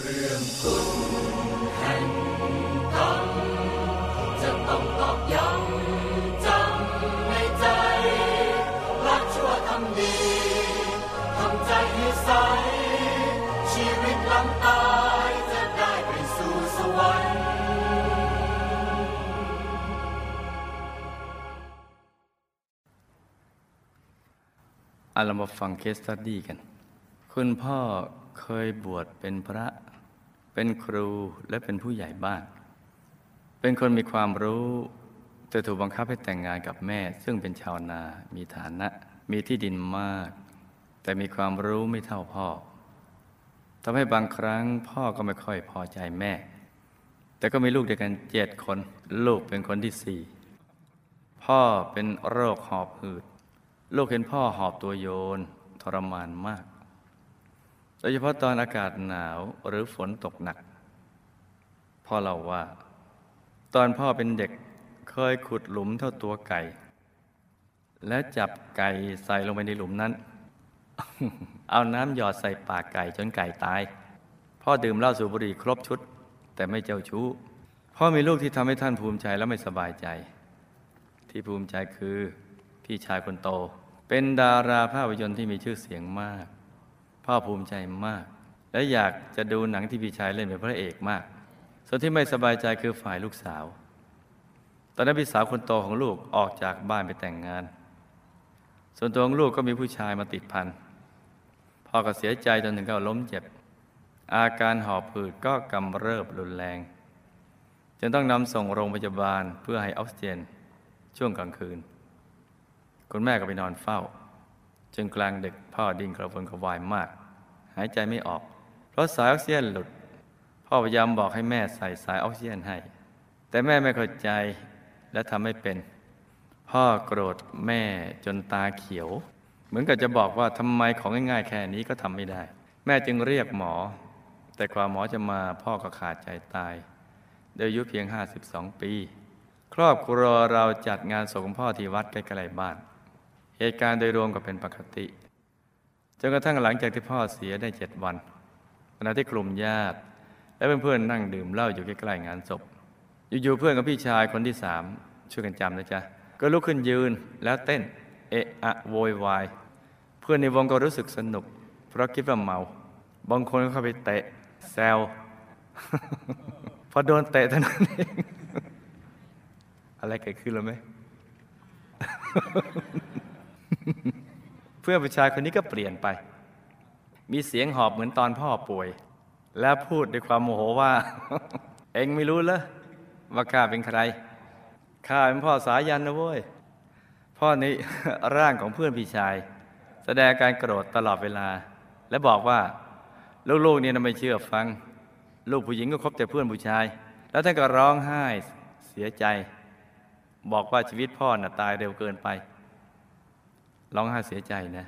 เรื่องคุณแห่งกรรมจะต้องตอกย้ำจำในใจรักชั่วทำดีทำใจให้ใสชีวิตหลังตายจะได้ไปสู่สวรรค์เอาเรามาฟังเคสตัดดี้กัน คุณพ่อเคยบวชเป็นพระ เป็นครูและเป็นผู้ใหญ่บ้าน เป็นคนมีความรู้ แต่ถูกบังคับให้แต่งงานกับแม่ ซึ่งเป็นชาวนา มีฐานะ มีที่ดินมาก แต่มีความรู้ไม่เท่าพ่อทำให้บางครั้งพ่อก็ไม่ค่อยพอใจแม่ แต่ก็มีลูกเดียวกันเจ็ดคน ลูกเป็นคนที่สี่พ่อเป็นโรคหอบหืด ลูกเห็นพ่อหอบตัวโยน ทรมานมาก ดยเฉพาะตอนอากาศหนาวหรือฝนตกหนักพ่อเล่าว่า ตอนพ่อเป็นเด็กเคยขุดหลุมเท่าตัวไก่ และจับไก่ใส่ลงไปในหลุมนั้น เอาน้ำหยอดใส่ปากไก่จนไก่ตาย พ่อดื่มเหล้าสูบบุหรี่ครบชุด แต่ไม่เจ้าชู้ พ่อมีลูกที่ทำให้ท่านภูมิใจและไม่สบายใจ ที่ภูมิใจคือพี่ชายคนโต เป็นดาราภาพยนตร์ที่มีชื่อเสียงมาก พ่อภูมิใจมาก และอยากจะดูหนังที่พี่ชายเล่นเป็นพระเอกมาก ส่วนที่ไม่สบายใจคือฝ่ายลูกสาว ตอนนั้นพี่สาวคนโตของลูกออกจากบ้านไปแต่งงาน ส่วนตัวของลูกก็มีผู้ชายมาติดพันพ่อก็เสียใจจนถึงกับล้มเจ็บ อาการหอบผืดก็กำเริบรุนแรงจนต้องนำส่งโรงพยาบาลเพื่อให้ออกซิเจนช่วงกลางคืน คุณแม่ก็ไปนอนเฝ้า จึงกลางดึกพ่อดิ้นกระวนกระวายมาก หายใจไม่ออก เพราะสายออกซิเจนหลุด พ่อพยายามบอกให้แม่ใส่สายออกซิเจนให้ แต่แม่ไม่เข้าใจและทำไม่เป็น พ่อโกรธแม่จนตาเขียว เหมือนกับจะบอกว่าทำไมของง่ายๆแค่นี้ก็ทำไม่ได้ แม่จึงเรียกหมอ แต่กว่าหมอจะมาพ่อก็ขาดใจตายโดยอายุเพียง 52 ปี ครอบครัวเราจัดงานศพของพ่อที่วัดใกล้ๆบ้าน เหตุการณ์โดยรวมก็เป็นปกติจนกระทั่งหลังจากที่พ่อเสียได้เจ็ดวันขณะที่กลุ่มญาติ และเพื่อนๆนั่งดื่มเหล้าอยู่ใกล้ๆงานศพ อยู่ๆเพื่อนกับพี่ชายคนที่สามช่วยกันจำนะจ๊ะก็ลุกขึ้นยืนแล้วเต้นเอะอะโวยวายเพื่อนในวงก็รู้สึกสนุก เพราะคิดว่าเมา บางคนก็เข้าไปเตะแซวพอโดนเตะเท่านั้นเองอะไรเกิดขึ้นแล้วไหม เพื่อนผู้ชายคนนี้ก็เปลี่ยนไป มีเสียงหอบเหมือนตอนพ่อป่วย แล้วพูดด้วยความโมโหว่า เองไม่รู้เหรอว่าข้าเป็นใครข้าเป็นพ่อสายันนะเว้ย พ่อในร่างของเพื่อนพี่ชาย แสดงการโกรธตลอดเวลา และบอกว่า ลูกๆเนี่ยนไม่เชื่อฟัง ลูกผู้หญิงก็คบแต่เพื่อนผู้ชาย แล้วท่านก็ร้องไห้เสียใจ บอกว่าชีวิตพ่อน่ะตายเร็วเกินไป ร้องไห้เสียใจนะ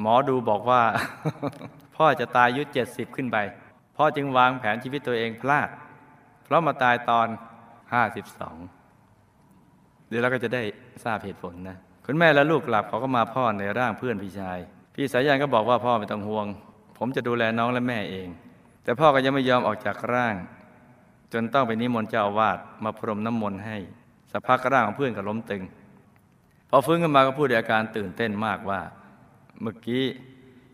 หมอดูบอกว่า พ่อจะตายอายุเจ็ดสิบขึ้นไป พ่อจึงวางแผนชีวิตตัวเองพลาด เพราะมาตายตอนห้าสิบสองเดี๋ยวเราก็จะได้ทราบเหตุผลนะ คุณแม่และลูกกลับเขาก็มาพ่อในร่างเพื่อนพี่ชาย พี่สายยันก็บอกว่าพ่อไม่ต้องห่วง ผมจะดูแลน้องและแม่เอง แต่พ่อก็ยังไม่ยอมออกจากร่าง จนต้องไปนิมนต์เจ้าอาวาสมาพรมน้ำมนต์ให้สักพักร่างของเพื่อนก็ล้มตึง พอฟื้นขึ้นมาก็พูดด้วยอาการตื่นเต้นมากว่า เมื่อกี้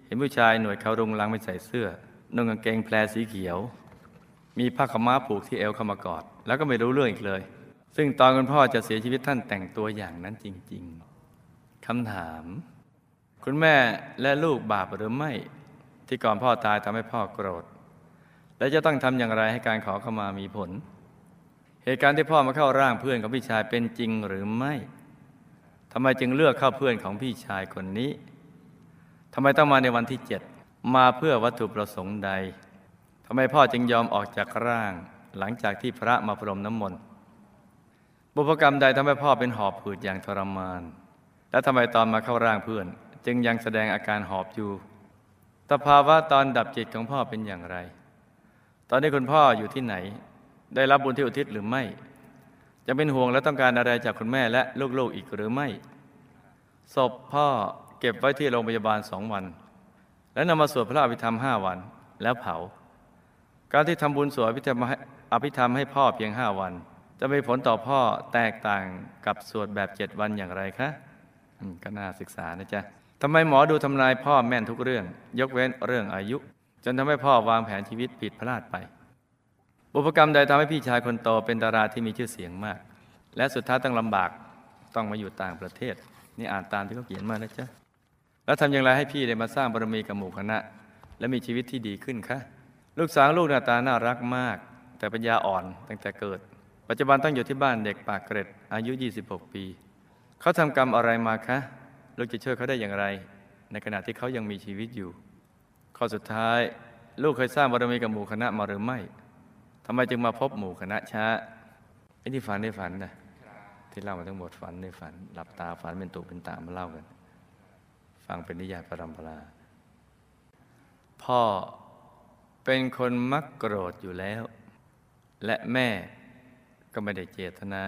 เห็นผู้ชายหน่วยเขารุงรังไม่ใส่เสื้อนุ่งกางเกงแพรสีเขียว มีผ้าขม้าผูกที่เอวเข้ามากอด แล้วก็ไม่รู้เรื่องอีกเลย ซึ่งตอนคุณพ่อจะเสียชีวิตท่านแต่งตัวอย่างนั้นจริง ๆคำถาม คุณแม่และลูกบาปหรือไม่ ที่ก่อนพ่อตายทำให้พ่อโกรธ และจะต้องทำอย่างไรให้การขอเข้ามามีผล เหตุการณ์ที่พ่อมาเข้าร่างเพื่อนของพี่ชายเป็นจริงหรือไม่ ทำไมจึงเลือกเข้าเพื่อนของพี่ชายคนนี้ทำไมต้องมาในวันที่เจ็ดมาเพื่อวัตถุประสงค์ใดทำไมพ่อจึงยอมออกจากร่าง หลังจากที่พระมาพรมน้ำมนต์บุพกรรมใดทำให้พ่อเป็นหอบผืดอย่างทรมาน และทำไมตอนมาเข้าร่างเพื่อน จึงยังแสดงอาการหอบอยู่สภาวะตอนดับจิตของพ่อเป็นอย่างไร ตอนนี้คุณพ่ออยู่ที่ไหน ได้รับบุญที่อุทิศหรือไม่ จะเป็นห่วงและต้องการอะไรจากคุณแม่และลูกๆอีกหรือไม่ ศพพ่อเก็บไว้ที่โรงพยาบาลสองวัน แล้วนำมาสวดพระอภิธรรมห้าวัน แล้วเผา การที่ทำบุญสวดอภิธรรมให้อภิธรรมให้พ่อเพียงห้าวัน จะมีผลต่อพ่อแตกต่างกับสวดแบบเจ็ดวันอย่างไรคะก็น่าศึกษานะจ๊ะทำไมหมอดูทำนายพ่อแม่นทุกเรื่อง ยกเว้นเรื่องอายุ จนทำให้พ่อวางแผนชีวิตผิดพลาดไป บุพกรรมใดทำให้พี่ชายคนโตเป็นดาราที่มีชื่อเสียงมาก และสุดท้ายต้องลำบากต้องมาอยู่ต่างประเทศ นี่อ่านตามที่เขาเขียนมานะจ๊ะแล้วทำอย่างไรให้พี่ได้มาสร้างบารมีกับหมู่คณะ และมีชีวิตที่ดีขึ้นคะลูกสาวลูกหน้าตาน่ารักมาก แต่ปัญญาอ่อนตั้งแต่เกิด ปัจจุบันต้องอยู่ที่บ้านเด็กปากเกร็ดอายุ 26 ปี เขาทำกรรมอะไรมาคะลูกจะช่วยเขาได้อย่างไร ในขณะที่เขายังมีชีวิตอยู่ ข้อสุดท้าย ลูกเคยสร้างบารมีกับหมู่คณะมาหรือไม่ ทำไมจึงมาพบหมู่คณะช้าไอ้ที่ฝันได้ฝันนะที่เล่ามาทั้งหมดฝันได้ฝัน หลับตาฝันเป็นตุเป็นตามาเล่ากัน ฟังเป็นนิยายปรำปราพ่อเป็นคนมักโกรธอยู่แล้ว และแม่ก็ไม่ได้เจตนา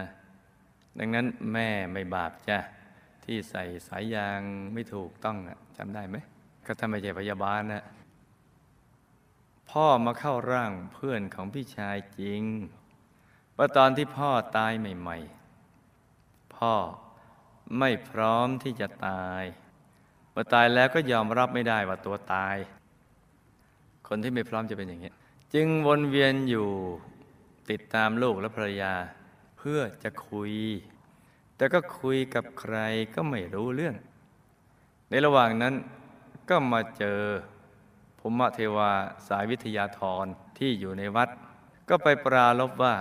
ดังนั้นแม่ไม่บาปจ้ะที่ใส่สายยางไม่ถูกต้องอะจำได้ไหมก็ถ้าไม่ใช่พยาบาลนะ พ่อมาเข้าร่างเพื่อนของพี่ชายจริง ว่าตอนที่พ่อตายใหม่ ๆ พ่อไม่พร้อมที่จะตายพอตายแล้วก็ยอมรับไม่ได้ว่าตัวตาย คนที่ไม่พร้อมจะเป็นอย่างนี้ จึงวนเวียนอยู่ติดตามลูกและภรรยา เพื่อจะคุย แต่ก็คุยกับใครก็ไม่รู้เรื่อง ในระหว่างนั้นก็มาเจอ ภูมิเทวาสายวิทยาธรที่อยู่ในวัด ก็ไปปราลบว่า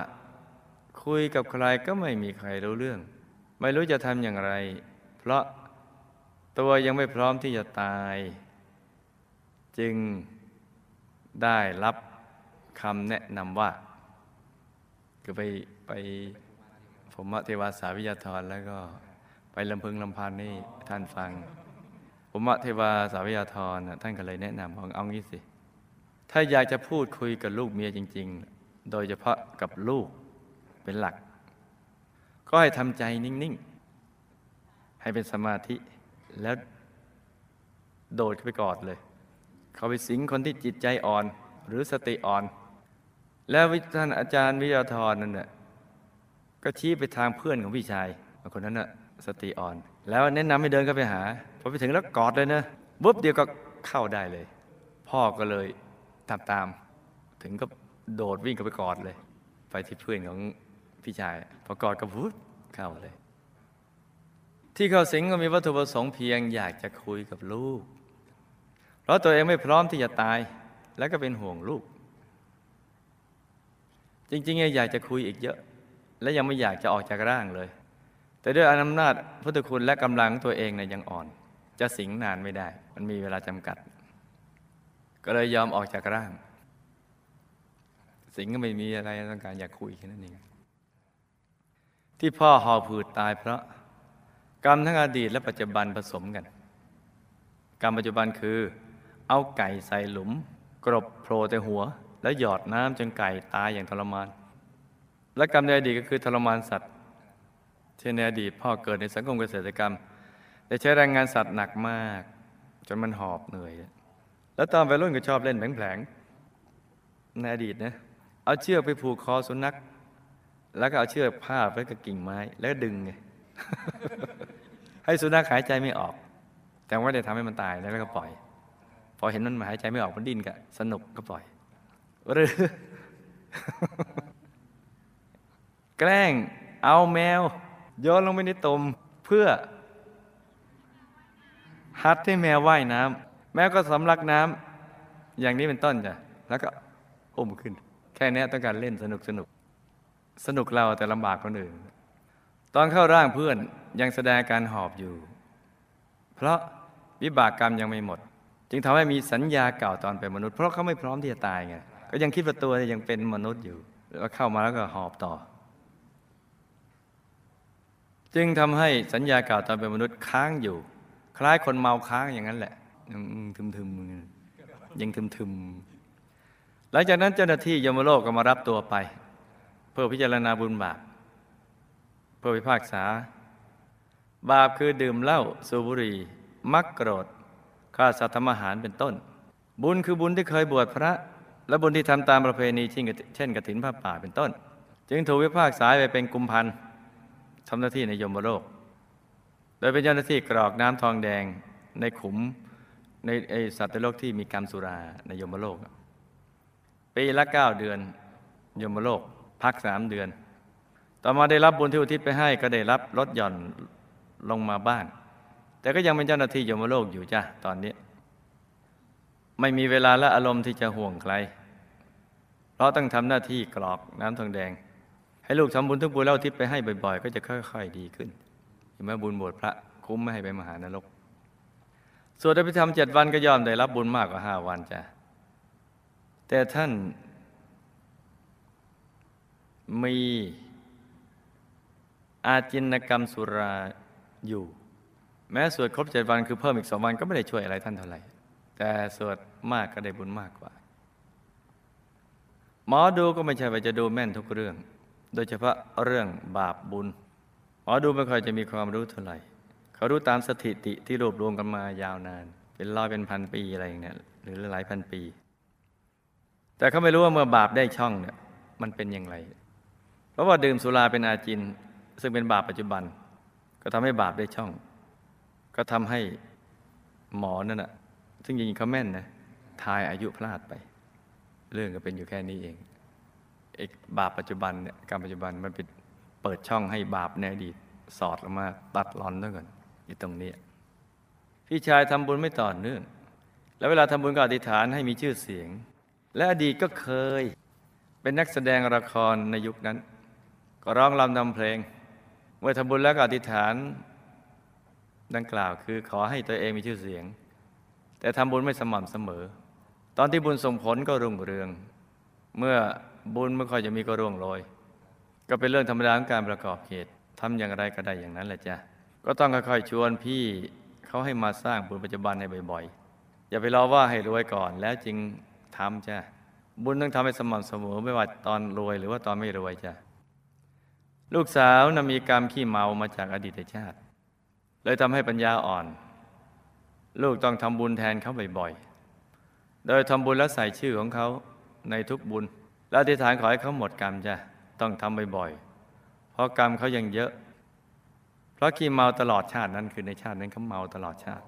คุยกับใครก็ไม่มีใครรู้เรื่อง ไม่รู้จะทำอย่างไร เพราะตัวยังไม่พร้อมที่จะตาย จึงได้รับคำแนะนำว่า คือไปไปผมเทวาสาวิยาธรแล้วก็ไปลำพึงลำพันนี่ท่านฟัง ผมเทวาสาวิยาธรน่ะท่านก็เลยแนะนำว่าเอางี้สิ ถ้าอยากจะพูดคุยกับลูกเมียจริง ๆ โดยเฉพาะกับลูกเป็นหลัก ก็ให้ทำใจนิ่ง ๆ ให้เป็นสมาธิแล้วโดดเข้าไปกอดเลย เขาไปสิงคนที่จิตใจอ่อน หรือสติอ่อน แล้ววิท่านอาจารย์วิทยาธรนั่นน่ะก็ชี้ไปทางเพื่อนของพี่ชายคนนั้นน่ะสติอ่อน แล้วแนะนำให้เดินเข้าไปหา พอไปถึงแล้วกอดเลยนะบุ๊บเดียวก็เข้าได้เลย พ่อก็เลยตามตาม ถึงก็โดดวิ่งเข้าไปกอดเลย ไปที่เพื่อนของพี่ชายพอกอดก็วุบเข้าเลย ที่เขาสิงก็มีวัตถุประสงค์เพียงอยากจะคุยกับลูก เพราะตัวเองไม่พร้อมที่จะตาย แล้วก็เป็นห่วงลูก จริงๆอยากจะคุยอีกเยอะ และยังไม่อยากจะออกจากร่างเลย แต่ด้วยอำนาจพุทธคุณและกำลังตัวเองเนี่ยยังอ่อน จะสิงนานไม่ได้ มันมีเวลาจำกัด ก็เลยยอมออกจากร่าง สิงก็ไม่มีอะไรต้องการอยากคุยแค่นั้นเองที่พ่อหอผืดตายเพราะ กรรมทั้งอดีตและปัจจุบันผสมกัน กรรมปัจจุบันคือ เอาไก่ใส่หลุม กรบโผล่แต่หัว แล้วหยอดน้ำจนไก่ตายอย่างทรมาน และกรรมในอดีตก็คือทรมานสัตว์เช่นในอดีตพ่อเกิดในสังคมเกษตรกรรม ได้ใช้แรงงานสัตว์หนักมาก จนมันหอบเหนื่อย แล้วตอนวัยรุ่นก็ชอบเล่นแผลงๆในอดีตนะเอาเชือกไปผูกคอสุนัขแล้วก็เอาเชือกผ้าไว้กับกิ่งไม้ แล้วดึงไงให้สุนัขหายใจไม่ออก แต่ว่าได้ทำให้มันตายแล้วก็ปล่อย พอเห็นมันหายใจไม่ออกมันดิ้นก็สนุกก็ปล่อยหรือแกล้งเอาแมวโยนลงไปในตุ่มเพื่อ หัดให้แมวว่ายน้ำแมวก็สำลักน้ำอย่างนี้เป็นต้นจ้ะแล้วก็อุ้มขึ้น แค่นี้ต้องการเล่นสนุกสนุก สนุกเราแต่ลำบากคนอื่น ตอนเข้าร่างเพื่อนยังแสดงการหอบอยู่ เพราะวิบากกรรมยังไม่หมด จึงทำให้มีสัญญาเก่าตอนเป็นมนุษย์ เพราะเขาไม่พร้อมที่จะตายไงก็ยังคิดว่าตัวยังเป็นมนุษย์อยู่แล้วเข้ามาแล้วก็หอบต่อ จึงทำให้สัญญาเก่าตอนเป็นมนุษย์ค้างอยู่ คล้ายคนเมาค้างอย่างนั้นแหละทึมทึมๆยังทึมทึมๆหลังจากนั้นเจ้าหน้าที่ยมโลกก็มารับตัวไป เพื่อพิจารณาบุญบาปเพื่อพิพากษา บาปคือดื่มเหล้าสูบบุหรี่มักโกรธฆ่าสัตว์ทำอาหารเป็นต้น บุญคือบุญที่เคยบวชพระ และบุญที่ทำตามประเพณีเช่นกระถินผ้าป่าเป็นต้น จึงถูกวิพากษาไปเป็นกุมพันทำหน้าที่ในยมโลก โดยเป็นเจ้าหน้าที่กรอกน้ำทองแดงในขุมในไอสัตว์ในโลกที่มีกรรมสุราในยมโลก ปีละเก้าเดือนยมโลก พักสามเดือน ต่อมาได้รับบุญที่อุทิศไปให้ก็ได้รับลดหย่อนลงมาบ้าง แต่ก็ยังเป็นเจ้าหน้าที่ยมโลกอยู่จ้ะตอนนี้ ไม่มีเวลาและอารมณ์ที่จะห่วงใคร เพราะต้องทำหน้าที่กรอกน้ำทองแดง ให้ลูกทำบุญทุกบุญแล้วทิศไปให้บ่อย ๆ ก็จะค่อย ๆ ดีขึ้น ห็นไหมบุญบวชพระคุ้มไม่ให้ไปมหานรกสวดอภิธรรมเจ็ดวันก็ยอมได้รับบุญมากกว่าห้าวันจ้ะแต่ท่านมีอาจินกรรมสุราอยู่ แม้สวดครบเจ็ดวันคือเพิ่มอีกสองวันก็ไม่ได้ช่วยอะไรท่านเท่าไหร่ แต่สวดมากก็ได้บุญมากกว่า หมอดูก็ไม่ใช่ว่าจะดูแม่นทุกเรื่อง โดยเฉพาะเรื่องบาปบุญ หมอดูไม่ค่อยจะมีความรู้เท่าไหร่ เขารู้ตามสถิติที่รวบรวมกันมายาวนาน เป็นร้อยเป็นพันปีอะไรอย่างเงี้ยหรือหลายพันปี แต่เขาไม่รู้ว่าเมื่อบาปได้ช่องเนี่ยมันเป็นอย่างไร เพราะว่าดื่มสุราเป็นอาจิน ซึ่งเป็นบาปปัจจุบัน ก็ทำให้บาปได้ช่อง ก็ทำให้หมอนั่นแหะซึ่งจริงๆเขาแม่นนะทายอายุพลาดไป เรื่องก็เป็นอยู่แค่นี้เองเอกบาปปัจจุบันเนี่ยกรรมปัจจุบันมันเป็น เปิดช่องให้บาปในอดีตสอดลงมาตัดหลอนด้วยกันอยู่ตรงนี้ พี่ชายทำบุญไม่ต่อเนื่อง แล้วเวลาทำบุญก็อธิษฐานให้มีชื่อเสียง และอดีตก็เคย เป็นนักแสดงละครในยุคนั้น ก็ร้องรำนำเพลง เมื่อทำบุญแล้วก็อธิษฐานดังกล่าวคือขอให้ตัวเองมีชื่อเสียง แต่ทำบุญไม่สม่ำเสมอ ตอนที่บุญส่งผลก็รุ่งเรือง เมื่อบุญไม่ค่อยจะมีก็ร่วงโรย ก็เป็นเรื่องธรรมดาของการประกอบเหตุทำอย่างไรก็ได้อย่างนั้นแหละจ้ะก็ต้องค่อยๆชวนพี่เขาให้มาสร้างบุญปัจจุบันให้บ่อยๆ อย่าไปรอว่าให้รวยก่อน แล้วจึงทำจ้ะบุญต้องทำให้สม่ำเสมอไม่ว่าตอนรวยหรือว่าตอนไม่รวยจ้ะลูกสาวนะมีกรรมขี้เมามาจากอดีตชาติ เลยทำให้ปัญญาอ่อน ลูกต้องทำบุญแทนเขาบ่อยๆ โดยทำบุญแล้วใส่ชื่อของเขาในทุกบุญ แล้วอธิษฐานขอให้เขาหมดกรรมจ้ะ ต้องทำบ่อยๆ เพราะกรรมเขายังเยอะ เพราะขี้เมาตลอดชาตินั้นคือในชาตินั้นเขาเมาตลอดชาติ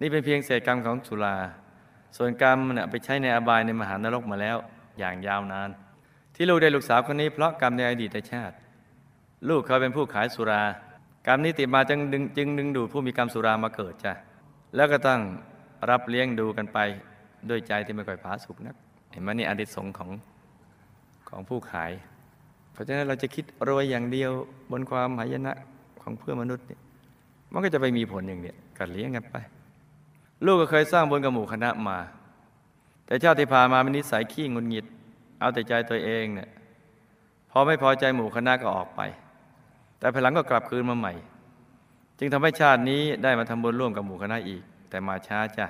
นี่เป็นเพียงเศษกรรมของสุรา ส่วนกรรมเนี่ยไปใช้ในอบายในมหานรกมาแล้วอย่างยาวนาน ที่ลูกได้ลูกสาวคนนี้เพราะกรรมในอดีตชาติ ลูกเขาเป็นผู้ขายสุรา กรรมนี้ติดมาจึงดึงจึงดึงดูดผู้มีกรรมสุรามาเกิดจ้ะแล้วก็ต้องรับเลี้ยงดูกันไปด้วยใจที่ไม่ค่อยผาสุกนัก เห็นไหมนี่อดิสงของของผู้ขาย เพราะฉะนั้นเราจะคิดรวยอย่างเดียวบนความหายนะของเพื่อนมนุษย์เนี่ยมันก็จะไปมีผลอย่างเนี้ยกัดเลี้ยงกันไป ลูกก็เคยสร้างบนกระหมู่คณะมา แต่ชาติที่ผ่านมาเป็นนิสัยขี้งุนงิด เอาแต่ใจตัวเองเนี่ยพอไม่พอใจหมู่คณะก็ออกไป แต่ภายหลังก็กลับคืนมาใหม่ จึงทำให้ชาตินี้ได้มาทำบุญร่วมกับหมู่คณะอีก แต่มาช้าจ้ะ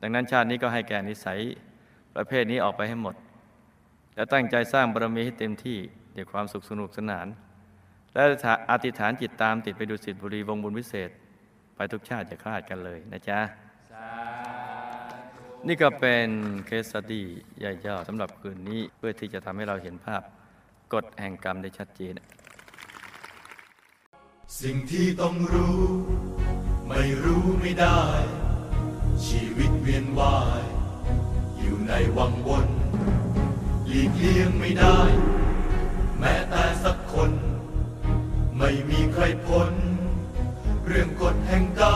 ดังนั้นชาตินี้ก็ให้แก่นิสัยประเภทนี้ออกไปให้หมด และตั้งใจสร้างบารมีให้เต็มที่ด้วยความสุขสนุกสนาน และอธิษฐานจิตตามติดไปดูสิทธิบุรีวงบุญวิเศษ ไปทุกชาติจะคลาดกันเลยนะจ๊ะ นี่ก็เป็นเคสตี้ย่อยๆสำหรับคืนนี้เพื่อที่จะทำให้เราเห็นภาพกฎแห่งกรรมได้ชัดเจน สิ่งที่ต้องรู้ ไม่รู้ไม่ได้ ชีวิตเวียนว่าย อยู่ในวังวน ลีกเลี่ยงไม่ได้ แม้แต่สักคน ไม่มีใครพ้น เรื่องกฎแห่งกรรม